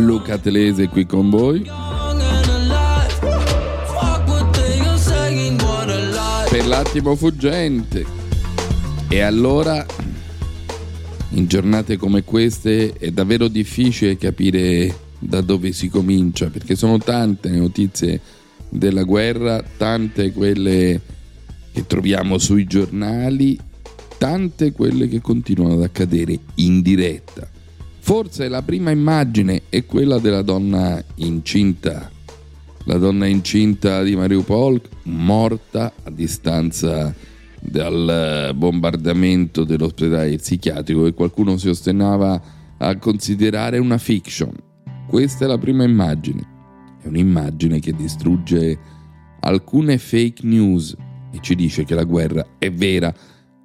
Luca Telese qui con voi per l'attimo fuggente. E allora, in giornate come queste, è davvero difficile capire da dove si comincia, perché sono tante le notizie della guerra, tante quelle che troviamo sui giornali, tante quelle che continuano ad accadere in diretta. Forse la prima immagine è quella della donna incinta, la donna incinta di Mariupol, morta a distanza dal bombardamento dell'ospedale psichiatrico che qualcuno si ostinava a considerare una fiction. Questa è la prima immagine. È un'immagine che distrugge alcune fake news e ci dice che la guerra è vera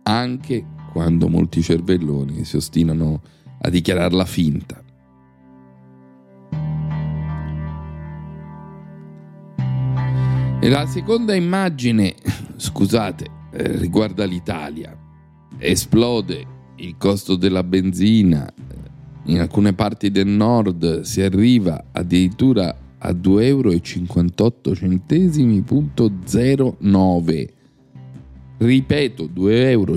anche quando molti cervelloni si ostinano a dichiararla finta. E la seconda immagine, scusate, eh, riguarda l'Italia. Esplode il costo della benzina. In alcune parti del nord si arriva addirittura a 2,58 euro. Punto 09. Ripeto, 2,58 euro.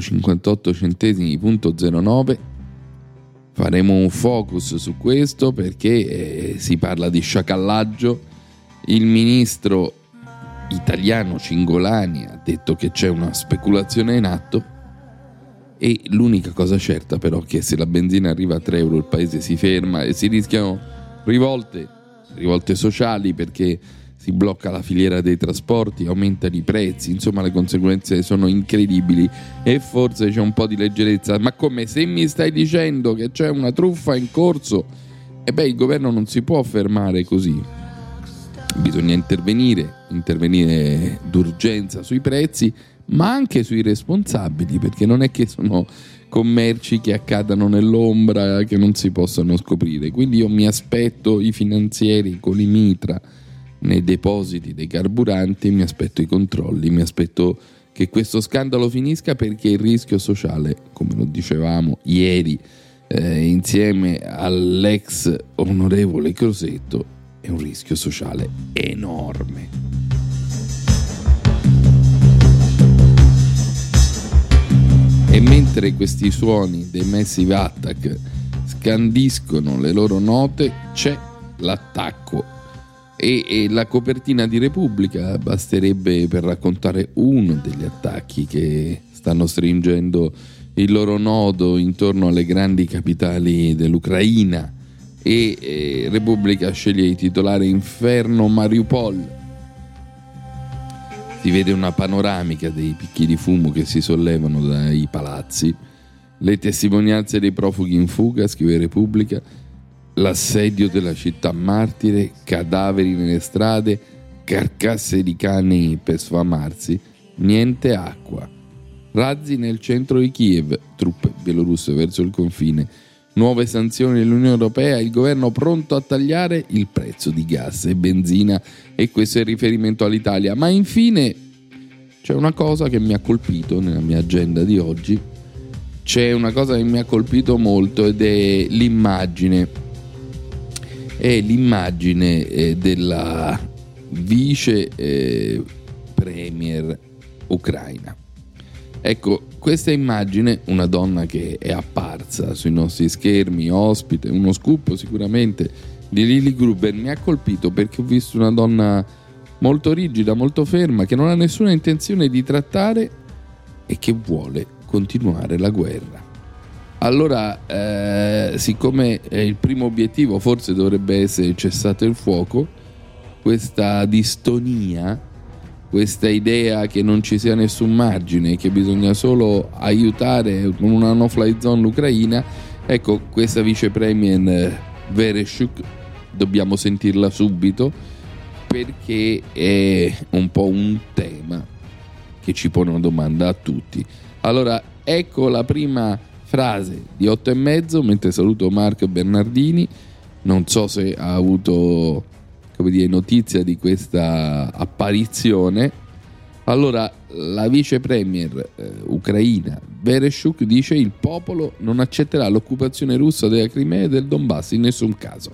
Faremo un focus su questo perché eh, si parla di sciacallaggio. Il ministro italiano Cingolani ha detto che c'è una speculazione in atto e l'unica cosa certa però è che se la benzina arriva a 3 euro il paese si ferma e si rischiano rivolte, rivolte sociali perché si blocca la filiera dei trasporti, aumentano i prezzi, insomma le conseguenze sono incredibili. E forse c'è un po' di leggerezza, ma come se mi stai dicendo che c'è una truffa in corso, e beh il governo non si può fermare così, bisogna intervenire, intervenire d'urgenza sui prezzi, ma anche sui responsabili, perché non è che sono commerci che accadano nell'ombra, che non si possono scoprire. Quindi io mi aspetto i finanzieri con i mitra nei depositi dei carburanti, mi aspetto i controlli, mi aspetto che questo scandalo finisca perché il rischio sociale, come lo dicevamo ieri, eh, insieme all'ex onorevole Crosetto, è un rischio sociale enorme. E mentre questi suoni dei Massive Attack scandiscono le loro note, c'è l'attacco. E, e la copertina di Repubblica basterebbe per raccontare uno degli attacchi che stanno stringendo il loro nodo intorno alle grandi capitali dell'Ucraina e eh, Repubblica sceglie di titolare Inferno Mariupol. Si vede una panoramica dei picchi di fumo che si sollevano dai palazzi, le testimonianze dei profughi in fuga, scrive Repubblica, l'assedio della città martire, cadaveri nelle strade, carcasse di cani per sfamarsi, niente acqua. Razzi nel centro di Kiev, truppe bielorusse verso il confine, nuove sanzioni dell'Unione Europea, il governo pronto a tagliare il prezzo di gas e benzina e questo è il riferimento all'Italia. Ma infine c'è una cosa che mi ha colpito nella mia agenda di oggi, c'è una cosa che mi ha colpito molto ed è l'immagine, è l'immagine eh, della vice eh, premier ucraina. Ecco, questa immagine, una donna che è apparsa sui nostri schermi, ospite, uno scoop sicuramente di Lily Gruber, mi ha colpito perché ho visto una donna molto rigida, molto ferma, che non ha nessuna intenzione di trattare e che vuole continuare la guerra. Allora, eh, siccome il primo obiettivo forse dovrebbe essere cessato il fuoco, questa distonia questa idea che non ci sia nessun margine, che bisogna solo aiutare con una no-fly zone l'Ucraina, ecco, questa vice premier Vereshchuk dobbiamo sentirla subito perché è un po' un tema che ci pone una domanda a tutti. Allora, ecco la prima frase di 8 e mezzo mentre saluto Marco Bernardini. Non so se ha avuto dire, notizia di questa apparizione. Allora, la vice premier eh, ucraina Vereshchuk dice il popolo non accetterà l'occupazione russa della Crimea e del Donbass in nessun caso.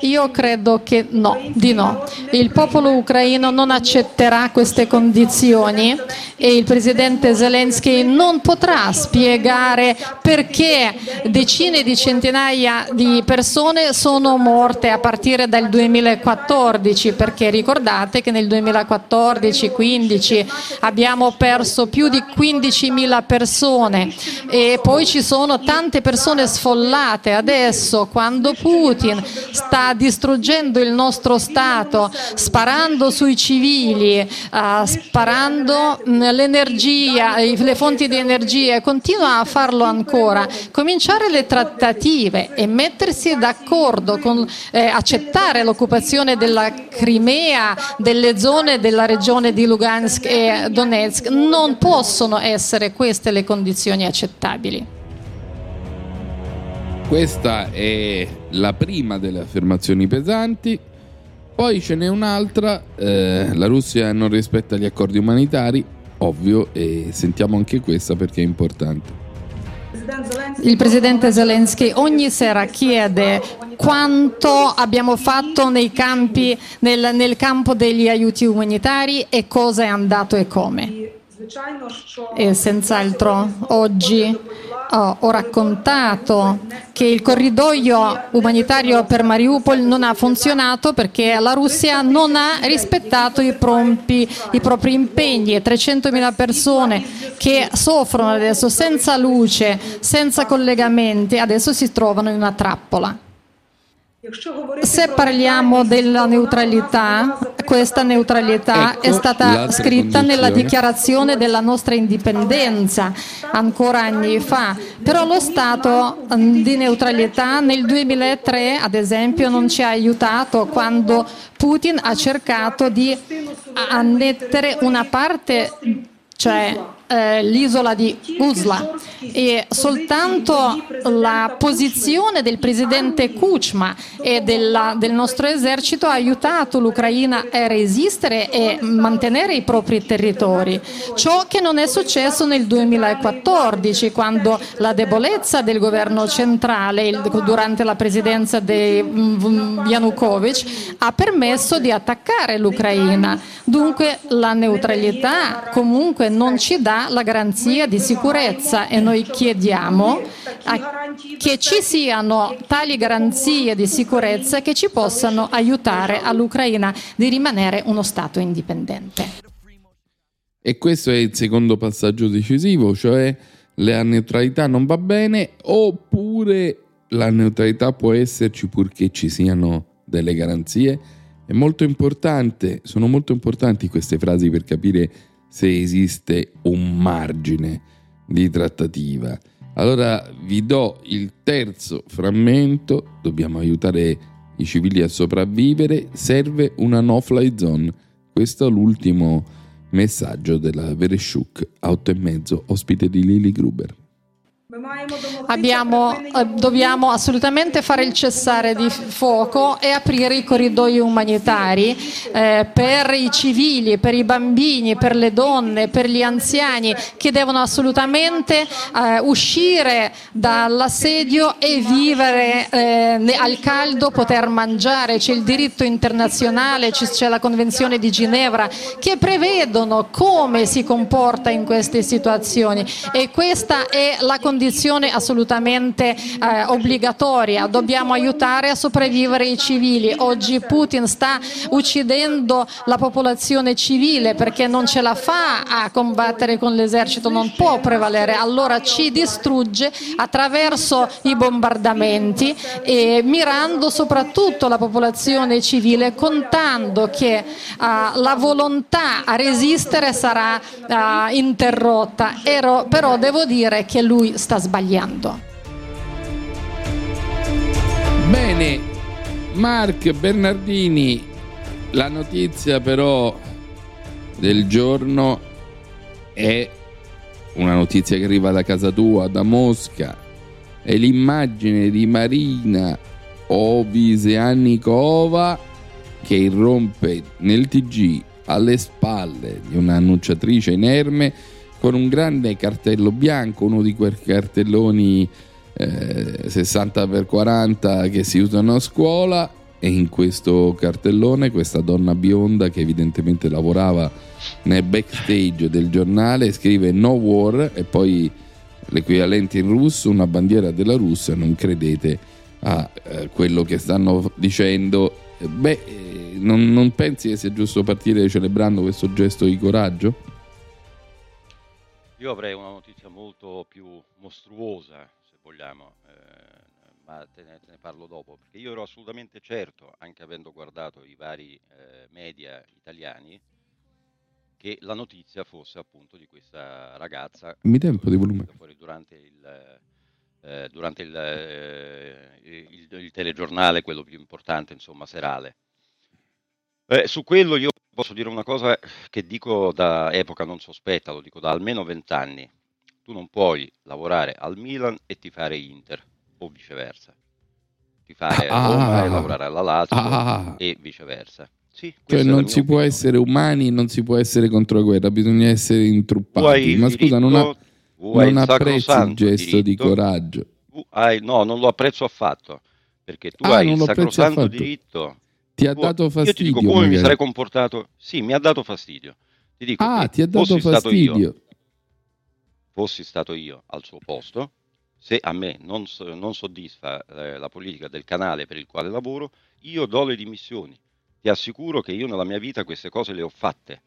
Io credo che no, di no. Il popolo ucraino non accetterà queste condizioni e il presidente Zelensky non potrà spiegare perché decine di centinaia di persone sono morte a partire dal 2014, perché ricordate che nel 2014-15 abbiamo perso più di 15.000 persone e poi ci sono tante persone sfollate. Adesso quando Putin sta distruggendo il nostro Stato, sparando sui civili, uh, sparando l'energia, le fonti di energia e continua a farlo ancora, cominciare le trattative e mettersi d'accordo con eh, accettare l'occupazione della Crimea, delle zone della regione di Lugansk e Donetsk, non possono essere queste le condizioni accettabili. Questa è la prima delle affermazioni pesanti. Poi ce n'è un'altra, eh, la Russia non rispetta gli accordi umanitari, ovvio, e sentiamo anche questa perché è importante. Il presidente Zelensky ogni sera chiede quanto abbiamo fatto campi, nel, nel campo degli aiuti umanitari e cosa è andato e come. E senz'altro oggi ho raccontato che il corridoio umanitario per Mariupol non ha funzionato perché la Russia non ha rispettato i, prompi, i propri impegni. 300.000 persone che soffrono adesso senza luce, senza collegamenti, adesso si trovano in una trappola. Se parliamo della neutralità, questa neutralità ecco è stata scritta condizione. nella dichiarazione della nostra indipendenza ancora anni fa, però lo Stato mm, di neutralità nel 2003 ad esempio non ci ha aiutato quando Putin ha cercato di annettere una parte, cioè eh, l'isola di Usla e soltanto la posizione del presidente Kuchma e della, del nostro esercito ha aiutato l'Ucraina a resistere e mantenere i propri territori. Ciò che non è successo nel 2014 quando la debolezza del governo centrale il, durante la presidenza di mm, Yanukovych ha permesso di attaccare l'Ucraina. Dunque la neutralità comunque non ci dà la garanzia di sicurezza e noi chiediamo che ci siano tali garanzie di sicurezza che ci possano aiutare all'Ucraina di rimanere uno Stato indipendente. E questo è il secondo passaggio decisivo, cioè la neutralità non va bene oppure la neutralità può esserci purché ci siano delle garanzie. È molto importante, sono molto importanti queste frasi per capire se esiste un margine di trattativa. Allora vi do il terzo frammento, dobbiamo aiutare i civili a sopravvivere, serve una no-fly zone. Questo è l'ultimo messaggio della Vereshchuk a 8 e mezzo, ospite di Lily Gruber. Abbiamo, eh, dobbiamo assolutamente fare il cessare di fuoco e aprire i corridoi umanitari eh, per i civili, per i bambini, per le donne, per gli anziani che devono assolutamente eh, uscire dall'assedio e vivere eh, al caldo, poter mangiare. C'è il diritto internazionale, c'è la Convenzione di Ginevra che prevedono come si comporta in queste situazioni e questa è la condizione condizione assolutamente eh, obbligatoria. Dobbiamo aiutare a sopravvivere i civili. Oggi Putin sta uccidendo la popolazione civile perché non ce la fa a combattere con l'esercito, non può prevalere. Allora ci distrugge attraverso i bombardamenti e mirando soprattutto la popolazione civile, contando che uh, la volontà a resistere sarà uh, interrotta. Ero, però devo dire che lui sta sbagliando. Bene, Mark Bernardini, la notizia però del giorno è una notizia che arriva da casa tua, da Mosca, è l'immagine di Marina Ovisianikova che irrompe nel TG alle spalle di un'annunciatrice inerme con un grande cartello bianco, uno di quei cartelloni eh, 60x40 che si usano a scuola e in questo cartellone questa donna bionda che evidentemente lavorava nel backstage del giornale scrive no war e poi l'equivalente in russo una bandiera della Russia non credete a eh, quello che stanno dicendo beh eh, non, non pensi che sia giusto partire celebrando questo gesto di coraggio? Io avrei una notizia molto più mostruosa, se vogliamo, eh, ma te ne, te ne, parlo dopo, perché io ero assolutamente certo, anche avendo guardato i vari eh, media italiani, che la notizia fosse appunto di questa ragazza. Mi dai un po' di volume? Fuori durante il, eh, durante il, eh, il, il, telegiornale, quello più importante, insomma, serale. Eh, su quello io posso dire una cosa che dico da epoca non sospetta, lo dico da almeno vent'anni. Tu non puoi lavorare al Milan e ti fare Inter o viceversa. Ti fare ah, Roma e lavorare alla Lazio ah, e viceversa. Sì, cioè non si può essere umani, non si può essere contro la guerra, bisogna essere intruppati. Ma scusa, non, ha, non apprezzi il gesto diritto, di coraggio. Hai, no, non lo apprezzo affatto, perché tu ah, hai il sacrosanto diritto ti ha dato fastidio? Io ti dico come magari. mi sarei comportato. Sì, mi ha dato fastidio. Ti dico ah, ti ha dato fastidio. Io, fossi stato io al suo posto, se a me non, non soddisfa eh, la politica del canale per il quale lavoro, io do le dimissioni. Ti assicuro che io nella mia vita queste cose le ho fatte.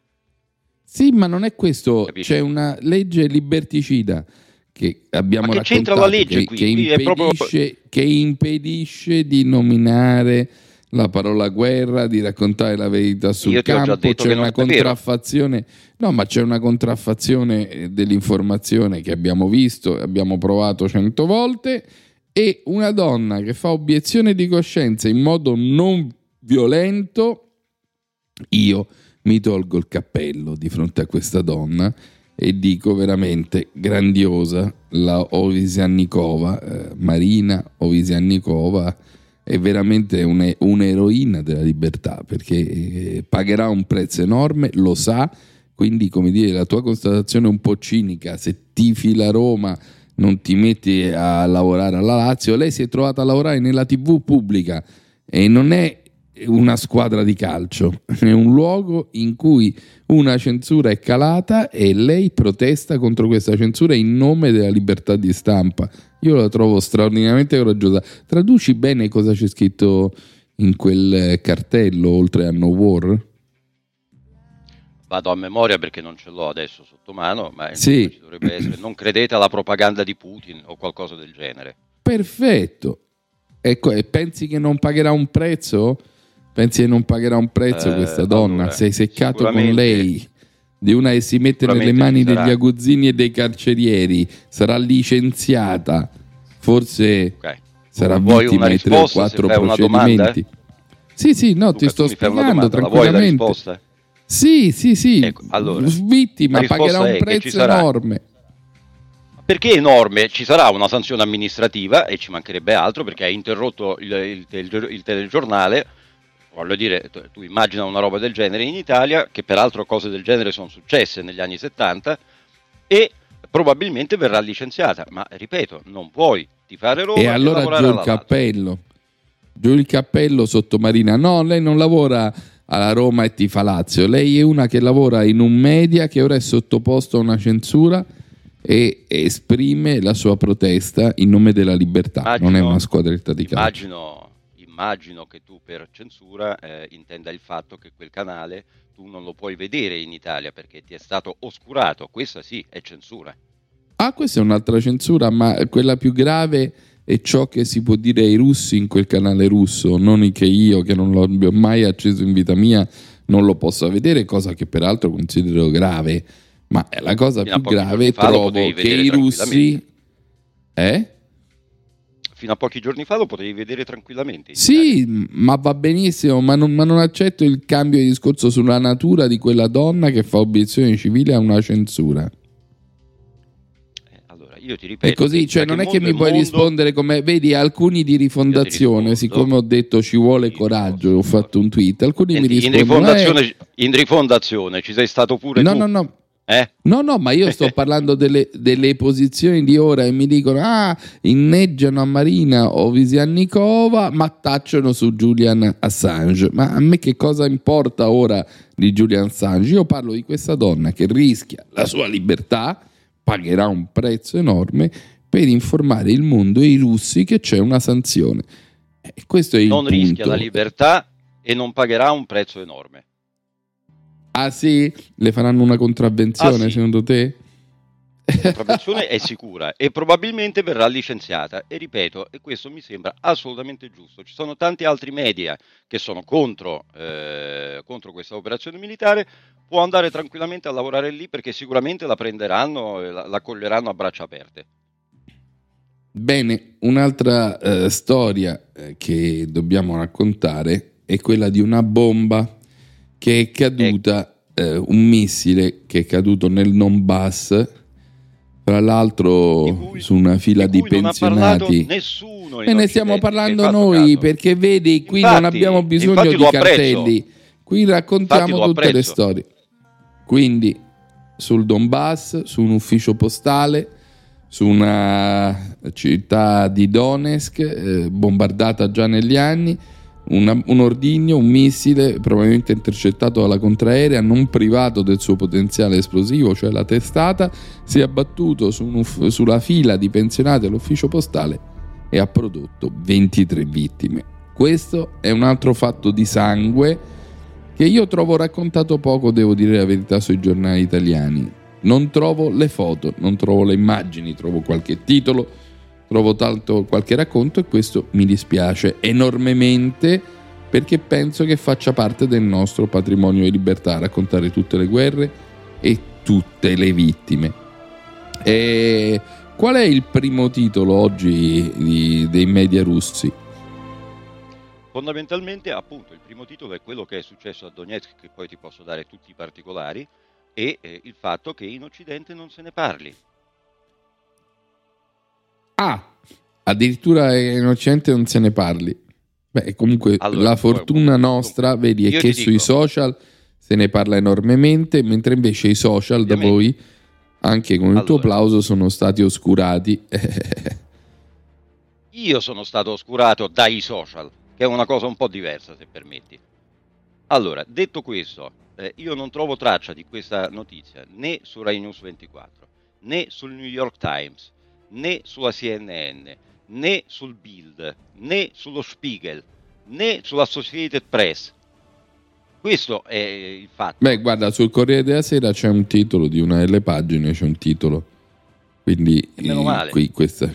Sì, ma non è questo. Capisci? C'è una legge liberticida che abbiamo ma che c'entra la legge che, qui? Che, impedisce, proprio... che impedisce di nominare la parola guerra, di raccontare la verità sul campo, c'è una contraffazione, no, ma c'è una contraffazione eh, dell'informazione che abbiamo visto, abbiamo provato cento volte e una donna che fa obiezione di coscienza in modo non violento, io mi tolgo il cappello di fronte a questa donna e dico veramente grandiosa la Ovisiannikova, eh, Marina Ovisiannikova è veramente un, un'eroina della libertà perché eh, pagherà un prezzo enorme, lo sa, quindi come dire la tua constatazione è un po' cinica, se tifi la Roma non ti metti a lavorare alla Lazio, lei si è trovata a lavorare nella tv pubblica e non è una squadra di calcio, è un luogo in cui una censura è calata e lei protesta contro questa censura in nome della libertà di stampa. Io la trovo straordinariamente coraggiosa. Traduci bene cosa c'è scritto in quel cartello oltre a No War? Vado a memoria perché non ce l'ho adesso sotto mano, ma sì. dovrebbe essere non credete alla propaganda di Putin o qualcosa del genere. Perfetto. Ecco, e pensi che non pagherà un prezzo? Pensi che non pagherà un prezzo eh, questa donna? Allora, Sei seccato con lei di una che si mette nelle mani degli aguzzini e dei carcerieri, sarà licenziata, forse okay. sarà Vuoi vittima di 3 o 4 procedimenti. Sì, sì, no, Luca, ti sto spiegando tranquillamente. Sì, sì, sì, ecco, allora, vittima, pagherà un prezzo enorme. Perché è enorme? Ci sarà una sanzione amministrativa e ci mancherebbe altro perché hai interrotto il, il, il, il telegiornale voglio dire, tu, immagina una roba del genere in Italia, che peraltro cose del genere sono successe negli anni 70, e probabilmente verrà licenziata. Ma ripeto, non puoi ti fare Roma e allora giù il cappello. Giù il cappello sottomarina. No, lei non lavora alla Roma e ti fa Lazio. Lei è una che lavora in un media che ora è sottoposto a una censura e esprime la sua protesta in nome della libertà, Immagino- non è una squadretta di calcio. Immagino, immagino che tu per censura eh, intenda il fatto che quel canale tu non lo puoi vedere in Italia perché ti è stato oscurato. Questa sì è censura. Ah, questa è un'altra censura, ma quella più grave è ciò che si può dire ai russi in quel canale russo, non che io, che non l'abbia mai acceso in vita mia, non lo possa vedere, cosa che peraltro considero grave. Ma è la cosa Fino più grave trovo che i russi... Eh? Fino a pochi giorni fa lo potevi vedere tranquillamente. in Sì, ma va benissimo, ma non, ma non accetto il cambio di discorso sulla natura di quella donna che fa obiezione civile a una censura. Italia. Eh, Allora, io ti ripeto. È così, cioè non è che mi puoi mondo- rispondere come vedi alcuni di rifondazione, siccome ho detto ci vuole Sì, coraggio, no, ho fatto un tweet, alcuni mi Senti, in, rispondono rifondazione, in rifondazione ci sei stato pure eh, no, tu. no, no. Eh? No, no, ma io sto parlando delle, delle posizioni di ora e mi dicono ah, inneggiano a Marina o Visiannikova, ma tacciono su Julian Assange. Ma a me che cosa importa ora di Julian Assange? Io parlo di questa donna che rischia la sua libertà, pagherà un prezzo enorme per informare il mondo e i russi che c'è una sanzione. E questo è il Non punto. rischia la libertà e non pagherà un prezzo enorme. Ah sì? Le faranno una contravvenzione Ah, sì. secondo te? La contravvenzione è sicura e probabilmente verrà licenziata. E ripeto, e questo mi sembra assolutamente giusto. Ci sono tanti altri media che sono contro, eh, contro questa operazione militare. Può andare tranquillamente a lavorare lì perché sicuramente la prenderanno e la, la coglieranno a braccia aperte. Bene, un'altra eh, storia eh, che dobbiamo raccontare è quella di una bomba che è caduta, eh, un missile che è caduto nel Donbass, tra l'altro Di cui- su una fila di, parlato pensionati. nessuno. E ne stiamo parlando noi caso? perché vedi, qui Infatti- non abbiamo bisogno di apprezzo. cartelli, qui raccontiamo tutte le storie. Quindi sul Donbass, su un ufficio postale, su una città di Donetsk eh, bombardata già negli anni, una- un ordigno, un missile probabilmente intercettato dalla contraerea, non privato del suo potenziale esplosivo, cioè la testata, si è abbattuto su un sulla fila di pensionati all'ufficio postale e ha prodotto 23 vittime. Questo è un altro fatto di sangue che io trovo raccontato poco, devo dire la verità, sui giornali italiani. Non trovo le foto, non trovo le immagini, trovo qualche titolo, trovo tanto qualche racconto e questo mi dispiace enormemente perché penso che faccia parte del nostro patrimonio di libertà raccontare tutte le guerre e tutte le vittime. E qual è il primo titolo oggi di- dei media russi? Fondamentalmente, appunto, il primo titolo è quello che è successo a Donetsk, che poi ti posso dare tutti i particolari, e eh, il fatto che in Occidente non se ne parli. Ah, addirittura in Occidente non se ne parli. Beh, comunque Allora, la fortuna nostra, vedi, è che sui dico- social se ne parla enormemente, mentre invece i social da voi, anche con il tuo Allora. applauso, sono stati oscurati. Io sono stato oscurato dai social, che è una cosa un po' diversa, se permetti. Allora, detto questo, eh, io non trovo traccia di questa notizia né su Rai News 24, né sul New York Times, né sulla CNN, né sul Bild, né sullo Spiegel, né sull'Associated Press. Questo è il fatto. Beh, guarda, sul Corriere della Sera c'è un titolo di una delle pagine, c'è un titolo. Quindi meno eh, male. qui questa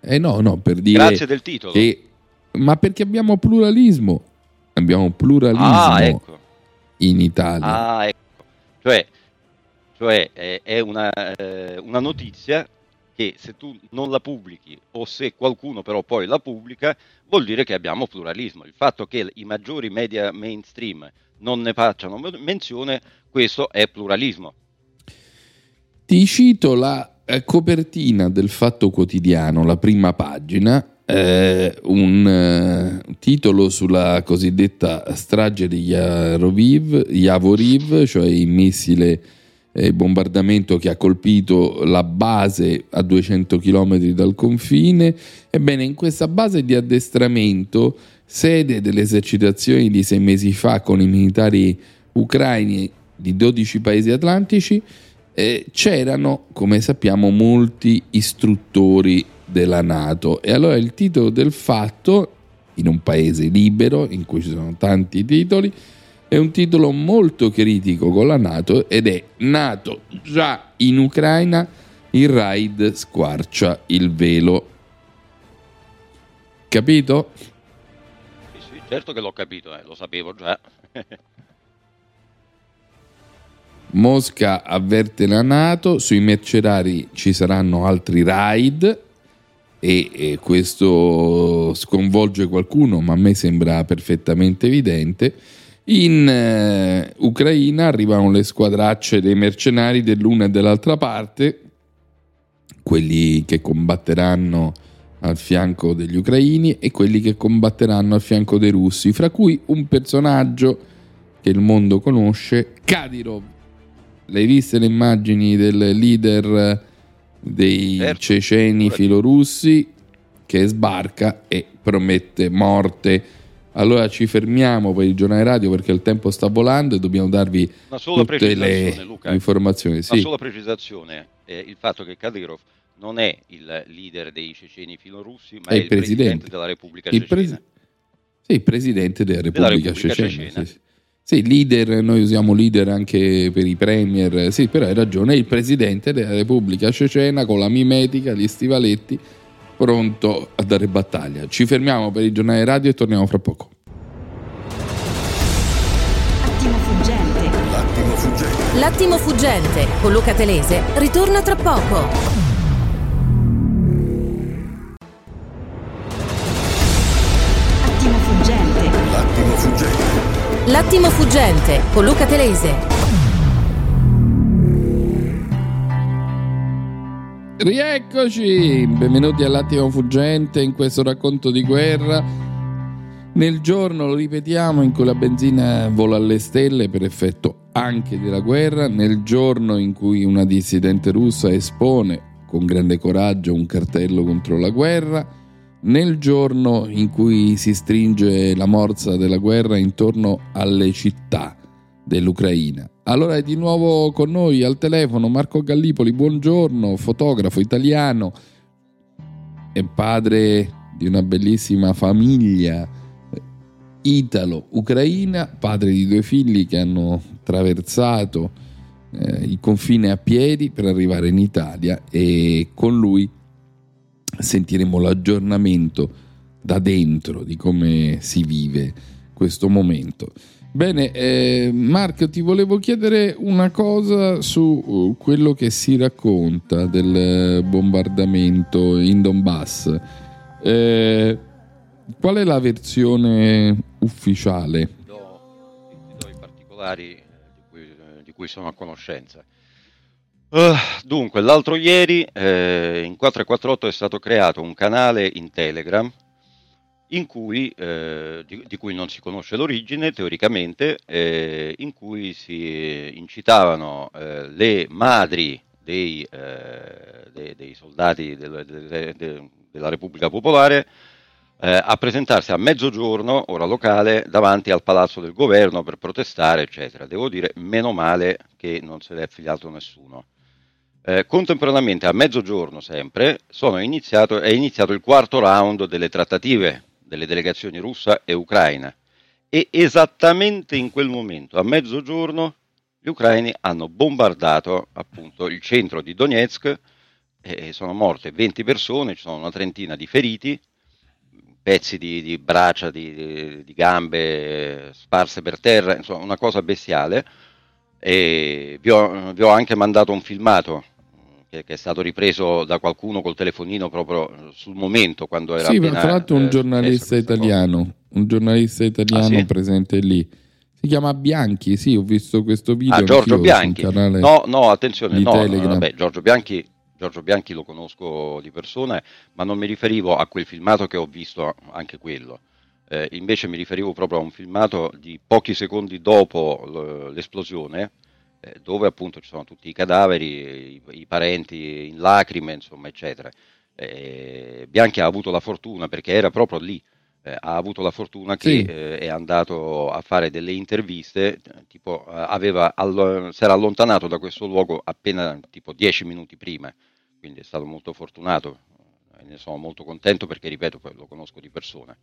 Eh no, no, per dire Grazie del titolo. che ma perché abbiamo pluralismo? Abbiamo pluralismo ah, ecco. in Italia. Ah, ecco. Cioè, cioè è una, eh, una notizia che se tu non la pubblichi o se qualcuno però poi la pubblica, vuol dire che abbiamo pluralismo. Il fatto che i maggiori media mainstream non ne facciano menzione, questo è pluralismo. Ti cito la eh, copertina del Fatto Quotidiano, la prima pagina, eh, un eh, titolo sulla cosiddetta strage di Yaroviv, Yavoriv, cioè il missile eh, bombardamento che ha colpito la base a 200 km dal confine. Ebbene, in questa base di addestramento, sede delle esercitazioni di sei mesi fa con i militari ucraini di 12 paesi atlantici, eh, c'erano, come sappiamo, molti istruttori della Nato e allora il titolo del fatto, in un paese libero in cui ci sono tanti titoli, è un titolo molto critico con la Nato ed è Nato già in Ucraina, il raid squarcia il velo. Capito? Sì, sì, certo che l'ho capito, eh, lo sapevo già. Mosca avverte la Nato, sui mercenari ci saranno altri raid e, e questo sconvolge qualcuno, ma a me sembra perfettamente evidente. In eh, Ucraina arrivano le squadracce dei mercenari dell'una e dell'altra parte, quelli che combatteranno al fianco degli ucraini e quelli che combatteranno al fianco dei russi, fra cui un personaggio che il mondo conosce, Kadyrov. L'hai viste le immagini del leader dei Certo, ceceni filorussi che sbarca e promette morte? Allora ci fermiamo per il giornale radio perché il tempo sta volando e dobbiamo darvi tutte le Luca. informazioni. Una Sì. sola precisazione, eh, il fatto che Kadyrov non è il leader dei ceceni filorussi, ma È è, il presidente, presidente. della Repubblica Il Cecena. presi- Sì, il presidente della Repubblica, Repubblica Cecena. Cecena. Sì, sì. Sì, leader, noi usiamo leader anche per i premier, sì, però hai ragione, è il presidente della Repubblica Cecena con la mimetica, gli stivaletti, pronto a dare battaglia. Ci fermiamo per il giornale radio e torniamo fra poco. Attimo fuggente. L'attimo fuggente. L'attimo fuggente con Luca Telese ritorna tra poco. Attimo fuggente. L'attimo fuggente. L'attimo fuggente con Luca Telese. Rieccoci, benvenuti all'attimo fuggente in questo racconto di guerra. Nel giorno, lo ripetiamo, in cui la benzina vola alle stelle per effetto anche della guerra, nel giorno in cui una dissidente russa espone con grande coraggio un cartello contro la guerra, nel giorno in cui si stringe la morsa della guerra intorno alle città dell'Ucraina. Allora è di nuovo con noi al telefono Marco Gallipoli, buongiorno, fotografo italiano e padre di una bellissima famiglia eh, italo-ucraina, padre di due figli che hanno attraversato eh, il confine a piedi per arrivare in Italia e con lui sentiremo l'aggiornamento da dentro di come si vive questo momento. Bene, eh, Marco, ti volevo chiedere una cosa su uh, quello che si racconta del eh, bombardamento in Donbass. Eh, qual è la versione ufficiale? Ti do, ti do i particolari eh, di cui, eh, di cui sono a conoscenza. Ah, dunque, l'altro ieri eh, in 448 è stato creato un canale in Telegram cui, eh, di, di cui non si conosce l'origine teoricamente, eh, in cui si incitavano eh, le madri dei, eh, dei- dei soldati del- de- de- della Repubblica Popolare eh, a presentarsi a mezzogiorno, ora locale, davanti al palazzo del governo per protestare, eccetera. Devo dire, meno male che non se l'è affiliato nessuno. Eh, contemporaneamente, a mezzogiorno sempre, sono iniziato, è iniziato il quarto round delle trattative delle delegazioni russa e ucraina. E esattamente in quel momento, a mezzogiorno, gli ucraini hanno bombardato appunto il centro di Donetsk e sono morte 20 persone, ci sono una trentina di feriti, pezzi di, di braccia, di, di- gambe eh, sparse per terra, insomma una cosa bestiale. E vi ho, vi ho anche mandato un filmato che, che è stato ripreso da qualcuno col telefonino proprio eh, sul momento quando era Sì, appena, tra l'altro un eh, giornalista cosa. italiano, un giornalista italiano Ah, sì? presente lì. Si chiama Bianchi, sì, ho visto questo video. Ah, Giorgio Bianchi. No, no, attenzione, no, vabbè, Giorgio Bianchi, Giorgio Bianchi lo conosco di persona, ma non mi riferivo a quel filmato che ho visto, anche quello. Eh, invece mi riferivo proprio a un filmato di pochi secondi dopo l'esplosione, eh, dove appunto ci sono tutti i cadaveri, i, i parenti in lacrime, insomma, eccetera. Eh, Bianchi ha avuto la fortuna perché era proprio lì. eh, ha avuto la fortuna che Sì. eh, è andato a fare delle interviste, eh, tipo eh, aveva allo- si era allontanato da questo luogo appena tipo dieci minuti prima, quindi è stato molto fortunato, e ne sono molto contento perché, ripeto, lo conosco di persona.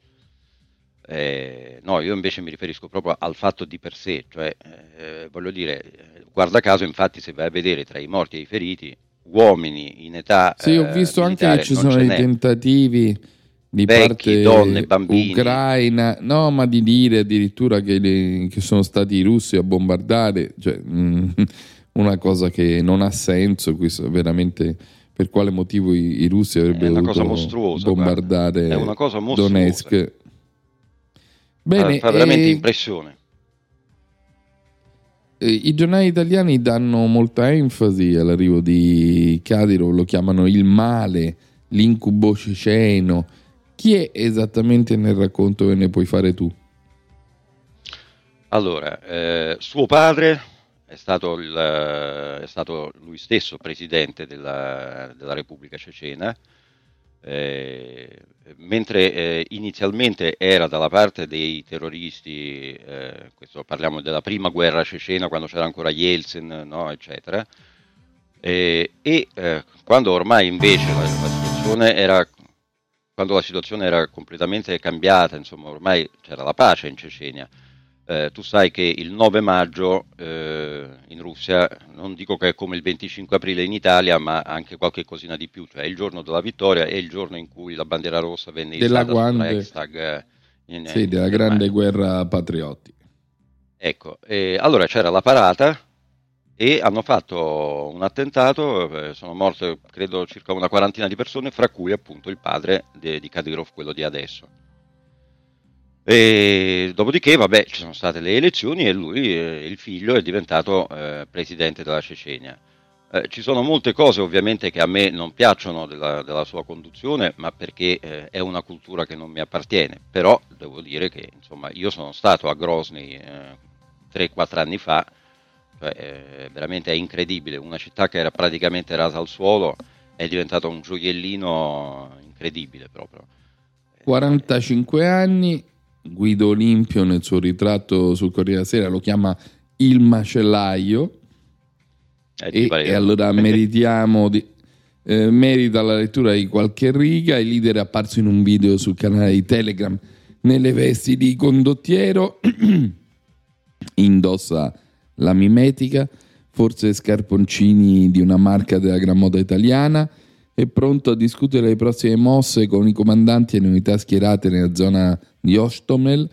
Eh, no, io invece mi riferisco proprio al fatto di per sé, cioè eh, voglio dire, eh, guarda caso, infatti, se vai a vedere tra i morti e i feriti, uomini in età Sì, ho eh, visto anche militare che ci sono dei tentativi di Vecchi, parte donne, bambini. ucraina, no, ma di dire addirittura che, le- che sono stati i russi a bombardare, cioè, mm, una cosa che non ha senso, questo veramente per quale motivo i, i russi avrebbero dovuto mostruosa, bombardare. Donetsk. Bene, fa veramente eh, impressione. eh, I giornali italiani danno molta enfasi all'arrivo di Kadyrov, lo chiamano il male, l'incubo ceceno. Chi è esattamente nel racconto che ne puoi fare tu? Allora, eh, suo padre è stato, il, eh, è stato lui stesso presidente della, della Repubblica Cecena, eh, mentre eh, inizialmente era dalla parte dei terroristi, eh, parliamo della prima guerra cecena, quando c'era ancora Yeltsin, no, eccetera, eh, e eh, quando ormai invece la, la situazione era quando la situazione era completamente cambiata, insomma, ormai c'era la pace in Cecenia. Eh, tu sai che il 9 maggio eh, in Russia, non dico che è come il 25 aprile in Italia, ma anche qualche cosina di più, cioè è il giorno della vittoria e il giorno in cui la bandiera rossa venne Della grande- eh, in- Sì, in della Germania. grande guerra patriottica. Ecco, e allora c'era la parata e hanno fatto un attentato, eh, sono morte credo circa una quarantina di persone, fra cui appunto il padre de- di Kadyrov, quello di adesso. E dopodiché, vabbè, ci sono state le elezioni e lui, eh, il figlio, è diventato eh, presidente della Cecenia. Eh, ci sono molte cose ovviamente che a me non piacciono della, della sua conduzione, ma perché eh, è una cultura che non mi appartiene. Però devo dire che insomma, io sono stato a Grozny eh, 3-4 anni fa, cioè, eh, veramente è incredibile, una città che era praticamente rasa al suolo è diventata un gioiellino incredibile proprio. 45 anni, Guido Olimpio nel suo ritratto sul Corriere della Sera lo chiama il macellaio Eh, e, e allora meritiamo di, eh, merita la lettura di qualche riga. Il leader è apparso in un video sul canale di Telegram nelle vesti di condottiero, indossa la mimetica, forse scarponcini di una marca della gran moda italiana. È pronto a discutere le prossime mosse con i comandanti e le unità schierate nella zona di Ostomel.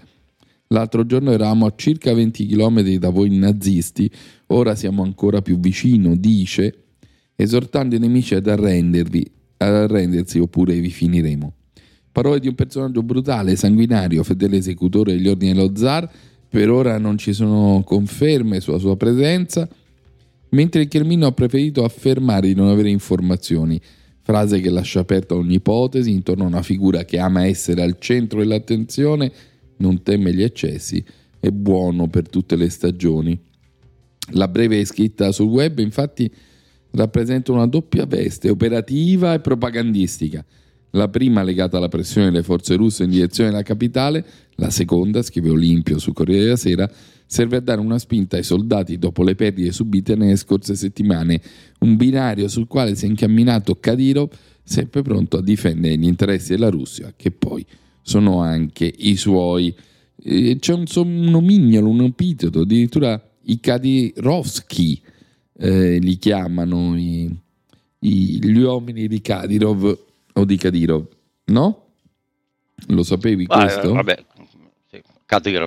L'altro giorno eravamo a circa 20 km da voi nazisti, ora siamo ancora più vicino, dice, esortando i nemici ad arrendervi, ad arrendersi oppure vi finiremo. Parole di un personaggio brutale, sanguinario, fedele esecutore degli ordini dello zar, per ora non ci sono conferme sulla sua presenza, mentre il Chermino ha preferito affermare di non avere informazioni, frase che lascia aperta ogni ipotesi intorno a una figura che ama essere al centro dell'attenzione, non teme gli eccessi, è buono per tutte le stagioni. La breve scritta sul web infatti rappresenta una doppia veste, operativa e propagandistica. La prima legata alla pressione delle forze russe in direzione della capitale, la seconda, scrive Olimpio sul Corriere della Sera, serve a dare una spinta ai soldati dopo le perdite subite nelle scorse settimane, un binario sul quale si è incamminato Kadyrov, sempre pronto a difendere gli interessi della Russia, che poi sono anche i suoi. Eh, C'è un somnomignolo, un epiteto, addirittura i Kadyrovski eh, li chiamano i- i- gli uomini di Kadyrov o di Kadyrov, no? Lo sapevi Ma, eh, questo? vabbè,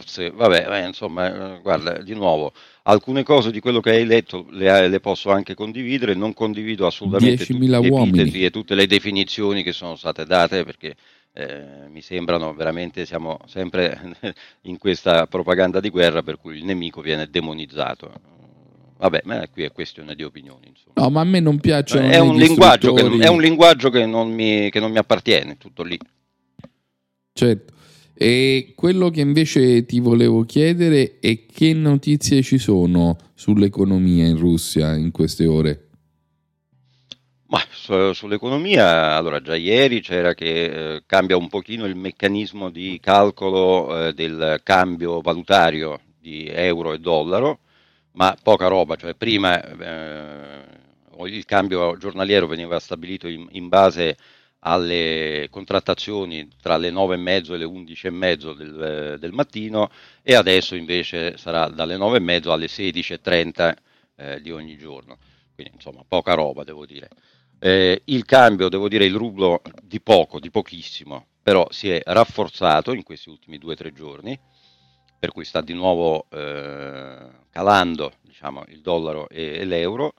sì, vabbè, eh, insomma, eh, guarda, di nuovo, alcune cose di quello che hai letto le, le posso anche condividere, non condivido assolutamente tutti 10.000 gli epiteti e tutte le definizioni che sono state date perché eh, mi sembrano veramente, siamo sempre in questa propaganda di guerra per cui il nemico viene demonizzato. Vabbè, ma qui è questione di opinioni. Insomma. No, ma a me non piacciono è, è un linguaggio che non mi appartiene, tutto lì. Certo. E quello che invece ti volevo chiedere è che notizie ci sono sull'economia in Russia in queste ore? Ma su- sull'economia, allora già ieri c'era che eh, cambia un pochino il meccanismo di calcolo eh, del cambio valutario di euro e dollaro, ma poca roba, cioè prima eh, il cambio giornaliero veniva stabilito in, in base alle contrattazioni tra le 9 e mezzo e le 11 e mezzo del, del mattino e adesso invece sarà dalle 9 e mezzo alle 16.30 eh, di ogni giorno. Quindi insomma poca roba devo dire. Eh, il cambio, devo dire, il rublo di poco, di pochissimo, però si è rafforzato in questi ultimi due o tre giorni, per cui sta di nuovo eh, calando diciamo, il dollaro e, e l'euro.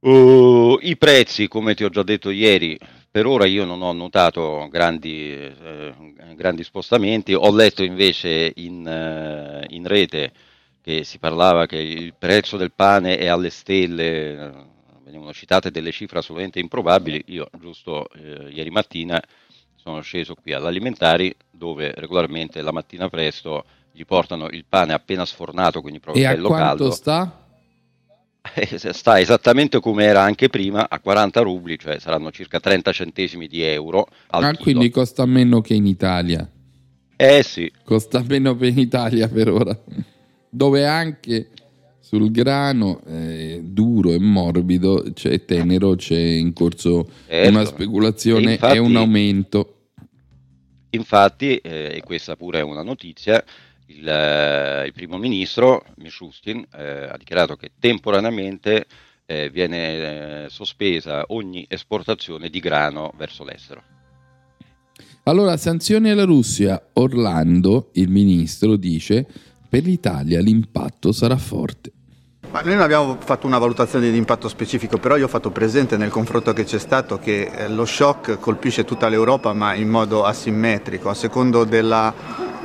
Uh, I prezzi, come ti ho già detto ieri, per ora io non ho notato grandi, eh, grandi spostamenti, ho letto invece in, eh, in, rete che si parlava che il prezzo del pane è alle stelle, venivano citate delle cifre assolutamente improbabili, io giusto eh, ieri mattina sono sceso qui all'alimentari dove regolarmente la mattina presto gli portano il pane appena sfornato, quindi proprio e bello a quanto caldo. sta? Eh, sta esattamente come era anche prima a 40 rubli, cioè saranno circa 30 centesimi di euro al Ah, chilo. quindi costa meno che in Italia. Eh sì, Costa meno che in Italia per ora. Dove anche sul grano eh, duro e morbido, c'è tenero, c'è in corso Certo. una speculazione E infatti- e un aumento. infatti, eh, e questa pure è una notizia, il, eh, il primo ministro Mishustin eh, ha dichiarato che temporaneamente eh, viene eh, sospesa ogni esportazione di grano verso l'estero. Allora, sanzioni alla Russia. Orlando, il ministro, dice per l'Italia l'impatto sarà forte. Ma noi non abbiamo fatto una valutazione di impatto specifico, però io ho fatto presente nel confronto che c'è stato che eh, lo shock colpisce tutta l'Europa ma in modo asimmetrico, a secondo della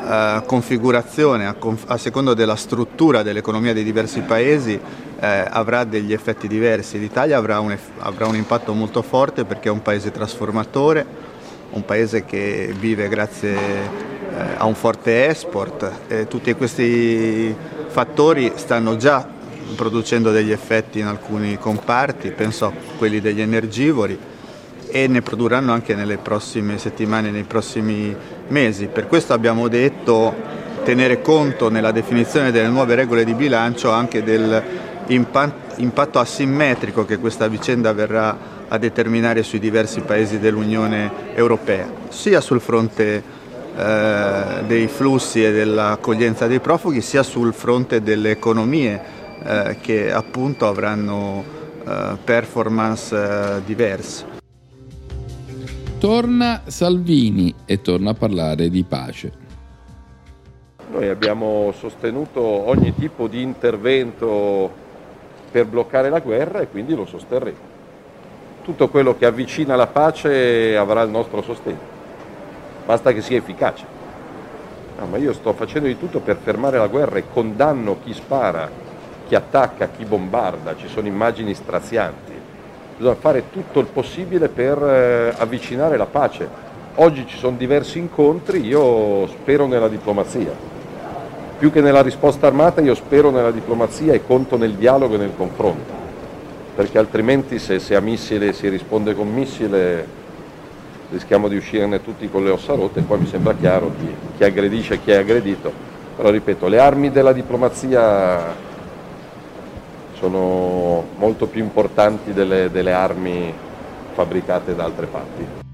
eh, configurazione, a, conf- a secondo della struttura dell'economia dei diversi paesi eh, avrà degli effetti diversi. L'Italia avrà un, eff- avrà un impatto molto forte perché è un paese trasformatore, un paese che vive grazie eh, a un forte export. e tutti questi fattori stanno già producendo degli effetti in alcuni comparti, penso a quelli degli energivori e ne produrranno anche nelle prossime settimane, nei prossimi mesi. Per questo abbiamo detto tenere conto nella definizione delle nuove regole di bilancio anche dell'impatto asimmetrico che questa vicenda verrà a determinare sui diversi paesi dell'Unione Europea, sia sul fronte eh, dei flussi e dell'accoglienza dei profughi, sia sul fronte delle economie eh, che appunto avranno eh, performance eh, diverse. Torna Salvini e torna a parlare di pace. Noi abbiamo sostenuto ogni tipo di intervento per bloccare la guerra e quindi lo sosterremo. Tutto quello che avvicina la pace avrà il nostro sostegno, basta che sia efficace. No, ma io sto facendo di tutto per fermare la guerra e condanno chi spara, chi attacca, chi bombarda, ci sono immagini strazianti. Bisogna fare tutto il possibile per eh, avvicinare la pace. Oggi ci sono diversi incontri, io spero nella diplomazia. Più che nella risposta armata io spero nella diplomazia e conto nel dialogo e nel confronto, perché altrimenti se, se a missile si risponde con missile rischiamo di uscirne tutti con le ossa rotte poi mi sembra chiaro chi, chi aggredisce e chi è aggredito. Però ripeto, le armi della diplomazia sono molto più importanti delle, delle armi fabbricate da altre parti.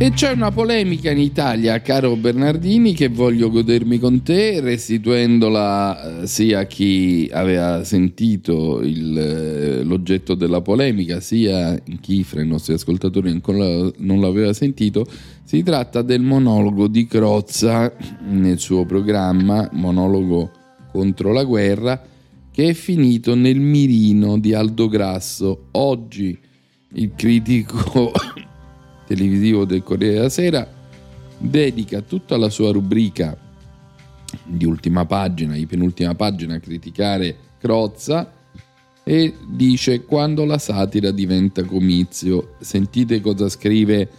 E c'è una polemica in Italia, caro Bernardini, che voglio godermi con te, restituendola eh, sia a chi aveva sentito il, eh, l'oggetto della polemica, sia chi fra i nostri ascoltatori ancora non l'aveva sentito. Si tratta del monologo di Crozza nel suo programma, monologo contro la guerra, che è finito nel mirino di Aldo Grasso. Oggi il critico televisivo del Corriere della Sera dedica tutta la sua rubrica di ultima pagina, di penultima pagina a criticare Crozza e dice quando la satira diventa comizio. Sentite cosa scrive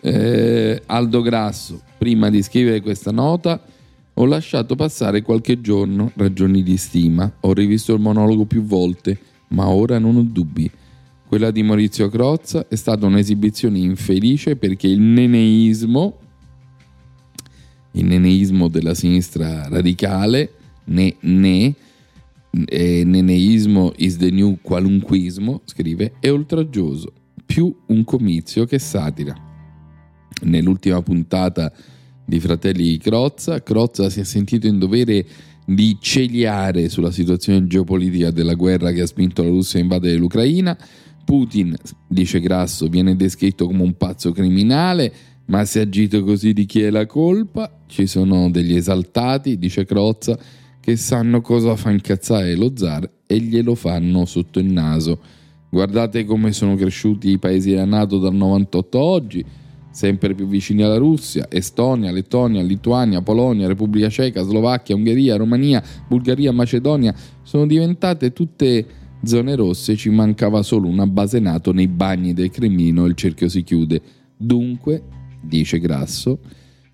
eh, Aldo Grasso prima di scrivere questa nota. Ho lasciato passare qualche giorno ragioni di stima, ho rivisto il monologo più volte, ma ora non ho dubbi. Quella di Maurizio Crozza è stata un'esibizione infelice perché il neneismo, il neneismo della sinistra radicale, ne, ne, eh, neneismo is the new qualunquismo, scrive, è oltraggioso, più un comizio che satira. Nell'ultima puntata di Fratelli Crozza, Crozza si è sentito in dovere di celiare sulla situazione geopolitica della guerra che ha spinto la Russia a invadere l'Ucraina. Putin, dice Grasso, viene descritto come un pazzo criminale, ma se agito così di chi è la colpa? Ci sono degli esaltati, dice Crozza, che sanno cosa fa incazzare lo zar e glielo fanno sotto il naso. Guardate come sono cresciuti i paesi della Nato dal 98 a oggi, sempre più vicini alla Russia, Estonia, Lettonia, Lituania, Polonia, Repubblica Ceca, Slovacchia, Ungheria, Romania, Bulgaria, Macedonia, sono diventate tutte zone rosse, ci mancava solo una base NATO nei bagni del Cremlino e il cerchio si chiude. Dunque, dice Grasso,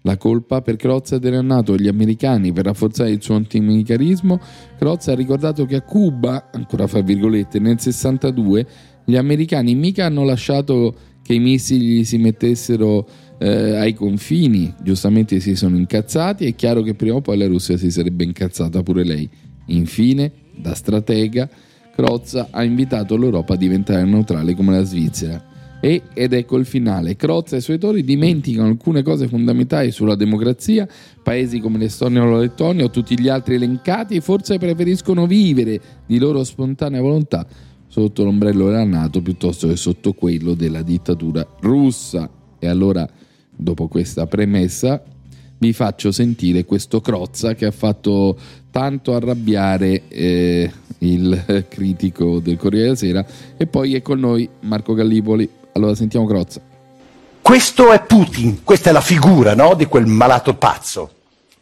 la colpa per Crozza era nato gli americani per rafforzare il suo antimilitarismo. Crozza ha ricordato che a Cuba, ancora fra virgolette, nel 62 gli americani mica hanno lasciato che i missili si mettessero eh, ai confini, giustamente si sono incazzati, è chiaro che prima o poi la Russia si sarebbe incazzata pure lei. Infine, da stratega, Crozza ha invitato l'Europa a diventare neutrale come la Svizzera. E, ed ecco il finale, Crozza e i suoi autori dimenticano alcune cose fondamentali sulla democrazia, paesi come l'Estonia o la Lettonia o tutti gli altri elencati forse preferiscono vivere di loro spontanea volontà sotto l'ombrello della Nato piuttosto che sotto quello della dittatura russa. E allora, dopo questa premessa, vi faccio sentire questo Crozza che ha fatto tanto arrabbiare eh, il critico del Corriere della Sera e poi è con noi Marco Gallipoli. Allora sentiamo Crozza. Questo è Putin, questa è la figura no, di quel malato pazzo.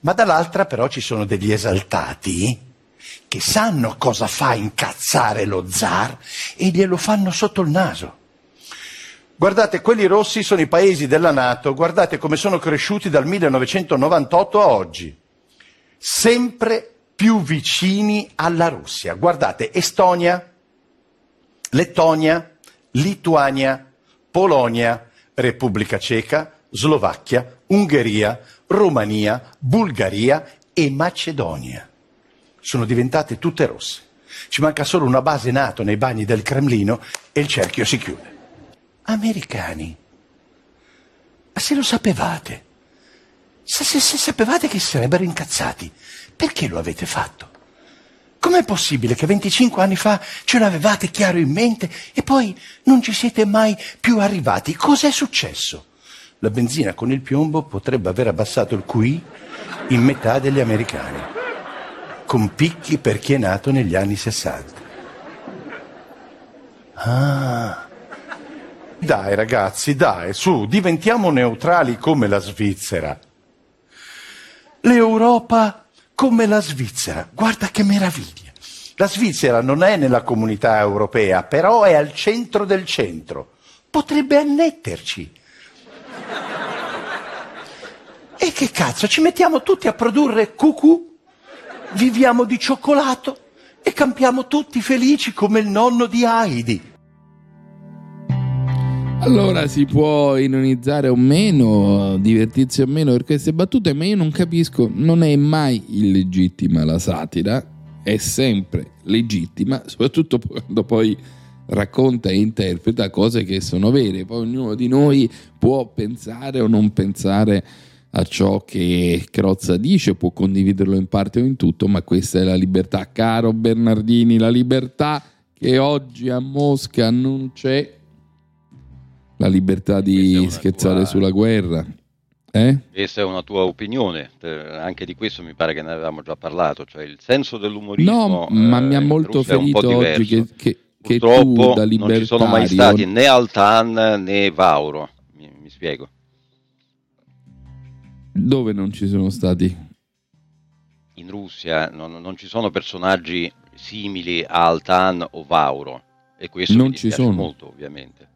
Ma dall'altra però ci sono degli esaltati che sanno cosa fa incazzare lo zar e glielo fanno sotto il naso. Guardate, quelli rossi sono i paesi della Nato, guardate come sono cresciuti dal 1998 a oggi, sempre più vicini alla Russia. Guardate, Estonia, Lettonia, Lituania, Polonia, Repubblica Ceca, Slovacchia, Ungheria, Romania, Bulgaria e Macedonia. Sono diventate tutte rosse. Ci manca solo una base NATO nei bagni del Cremlino e il cerchio si chiude. Americani, ma se lo sapevate, se, se, se sapevate che si sarebbero incazzati, perché lo avete fatto? Com'è possibile che 25 anni fa ce l'avevate chiaro in mente e poi non ci siete mai più arrivati? Cos'è successo? La benzina con il piombo potrebbe aver abbassato il QI in metà degli americani, con picchi per chi è nato negli anni 60. Ah. Dai ragazzi, dai, su, diventiamo neutrali come la Svizzera. L'Europa come la Svizzera. Guarda che meraviglia. La Svizzera non è nella comunità europea, però è al centro del centro. Potrebbe annetterci. E che cazzo, ci mettiamo tutti a produrre cucù? Viviamo di cioccolato e campiamo tutti felici come il nonno di Heidi. Allora si può ironizzare o meno, divertirsi o meno per queste battute, ma io non capisco, non è mai illegittima la satira, è sempre legittima, soprattutto quando poi racconta e interpreta cose che sono vere, poi ognuno di noi può pensare o non pensare a ciò che Crozza dice, può condividerlo in parte o in tutto, ma questa è la libertà, caro Bernardini, la libertà che oggi a Mosca non c'è la libertà di scherzare tua- sulla guerra. Eh? Questa è una tua opinione, eh, anche di questo mi pare che ne avevamo già parlato, cioè il senso dell'umorismo. No, ma mi ha eh, molto Russia ferito oggi che, che, che tu da non ci sono mai libertario stati né Altan né Vauro, mi, mi spiego. Dove non ci sono stati? In Russia non, non ci sono personaggi simili a Altan o Vauro e questo Non mi ci sono. molto ovviamente.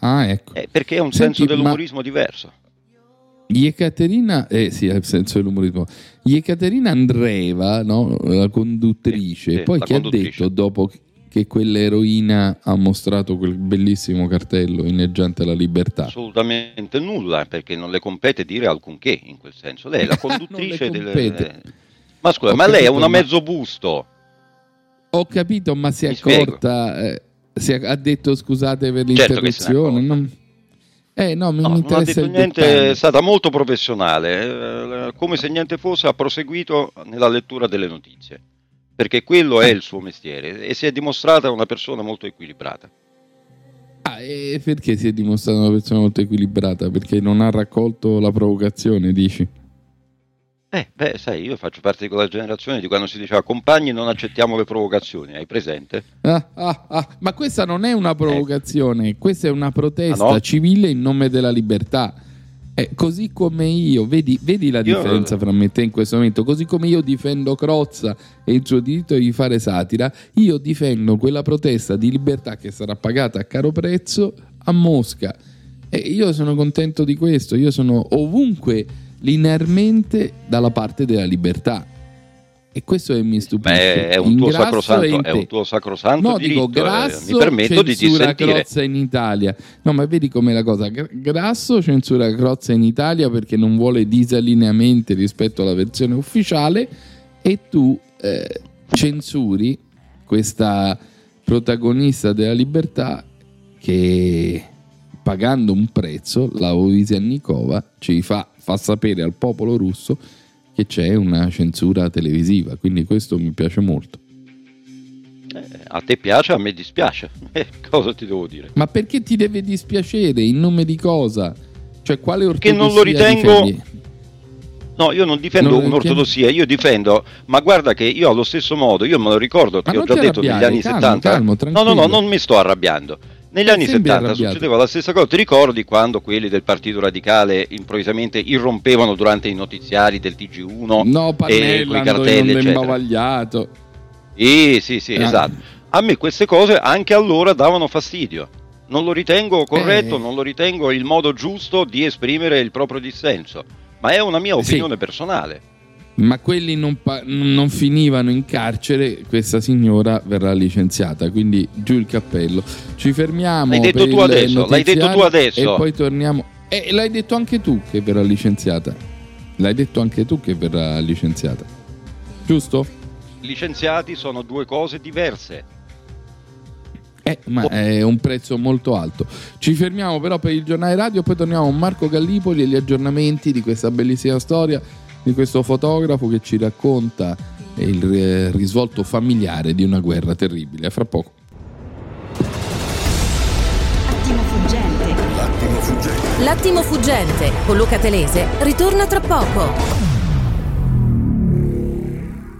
Ah, ecco. Eh, perché è un Senti, senso ma- dell'umorismo diverso. Ekaterina, eh sì, nel senso dell'umorismo. Ekaterina Andreeva, no? la conduttrice, Sì, sì, poi la che conduttrice. ha detto dopo, che quell'eroina ha mostrato quel bellissimo cartello inneggiante alla libertà? Assolutamente nulla, perché non le compete dire alcunché in quel senso. Lei è la conduttrice delle... compete. Ma scusa, Ho ma lei è una ma- mezzo busto. Ho capito, ma si è Mi accorta, eh, si è- ha detto scusate per Certo l'interruzione. non- Eh no, mi, mi Non ha interessa detto niente, è stata molto professionale, eh, come se niente fosse, ha proseguito nella lettura delle notizie, perché quello è il suo mestiere e si è dimostrata una persona molto equilibrata. Ah, e perché si è dimostrata una persona molto equilibrata? Perché non ha raccolto la provocazione, dici? Eh, beh, sai, io faccio parte di quella generazione di quando si diceva compagni non accettiamo le provocazioni, hai presente? Ah, ah, ah, Ma questa non è una provocazione, questa è una protesta Ah, no? civile in nome della libertà. Eh, così come io, vedi, vedi la Io- differenza fra me e te in questo momento, così come io difendo Crozza e il suo diritto di fare satira, io difendo quella protesta di libertà che sarà pagata a caro prezzo a Mosca. E io sono contento di questo, io sono ovunque linearmente dalla parte della libertà. E questo è, mi stupisce. Beh, è un tuo sacrosanto, è un tuo sacrosanto No, diritto, dico eh, grasso mi permetto di censura dissentire. Crozza in Italia. No, ma vedi com'è la cosa. Gra- Grasso censura Crozza in Italia perché non vuole disallineamenti rispetto alla versione ufficiale e tu eh, censuri questa protagonista della libertà che pagando un prezzo, la Ovisiannikova ci fa, fa sapere al popolo russo che c'è una censura televisiva, quindi questo mi piace molto. Eh, a te piace, a me dispiace. Eh, cosa ti devo dire? Ma perché ti deve dispiacere? In nome di cosa? Cioè, quale ortodossia non lo ritengo- difendi? No, io non difendo Non un'ortodossia, io difendo, ma guarda che io allo stesso modo, io me lo ricordo, Ma ti ho già detto negli anni calmo, 70. calmo, no, no, no, non mi sto arrabbiando. Negli anni sembri 70 arrabbiato. succedeva la stessa cosa, ti ricordi quando quelli del Partito Radicale improvvisamente irrompevano durante i notiziari del TG1 No, e Pannella, con i cartelli, eccetera? imbavagliato. Sì, sì, sì, Ah. esatto. A me queste cose anche allora davano fastidio. Non lo ritengo corretto, Eh. non lo ritengo il modo giusto di esprimere il proprio dissenso, ma è una mia Sì. opinione personale. Ma quelli non, pa- non finivano in carcere, questa signora verrà licenziata, quindi giù il cappello. Ci fermiamo. L'hai detto tu adesso, l'hai detto tu adesso. E poi torniamo. E l'hai detto anche tu che verrà licenziata. L'hai detto anche tu che verrà licenziata. Giusto? Licenziati sono due cose diverse. Eh, ma è un prezzo molto alto. Ci fermiamo però per il giornale radio, poi torniamo con Marco Gallipoli e gli aggiornamenti di questa bellissima storia di questo fotografo che ci racconta il eh, risvolto familiare di una guerra terribile. A fra poco. Attimo fuggente. L'attimo fuggente. L'attimo fuggente con Luca Telese ritorna tra poco.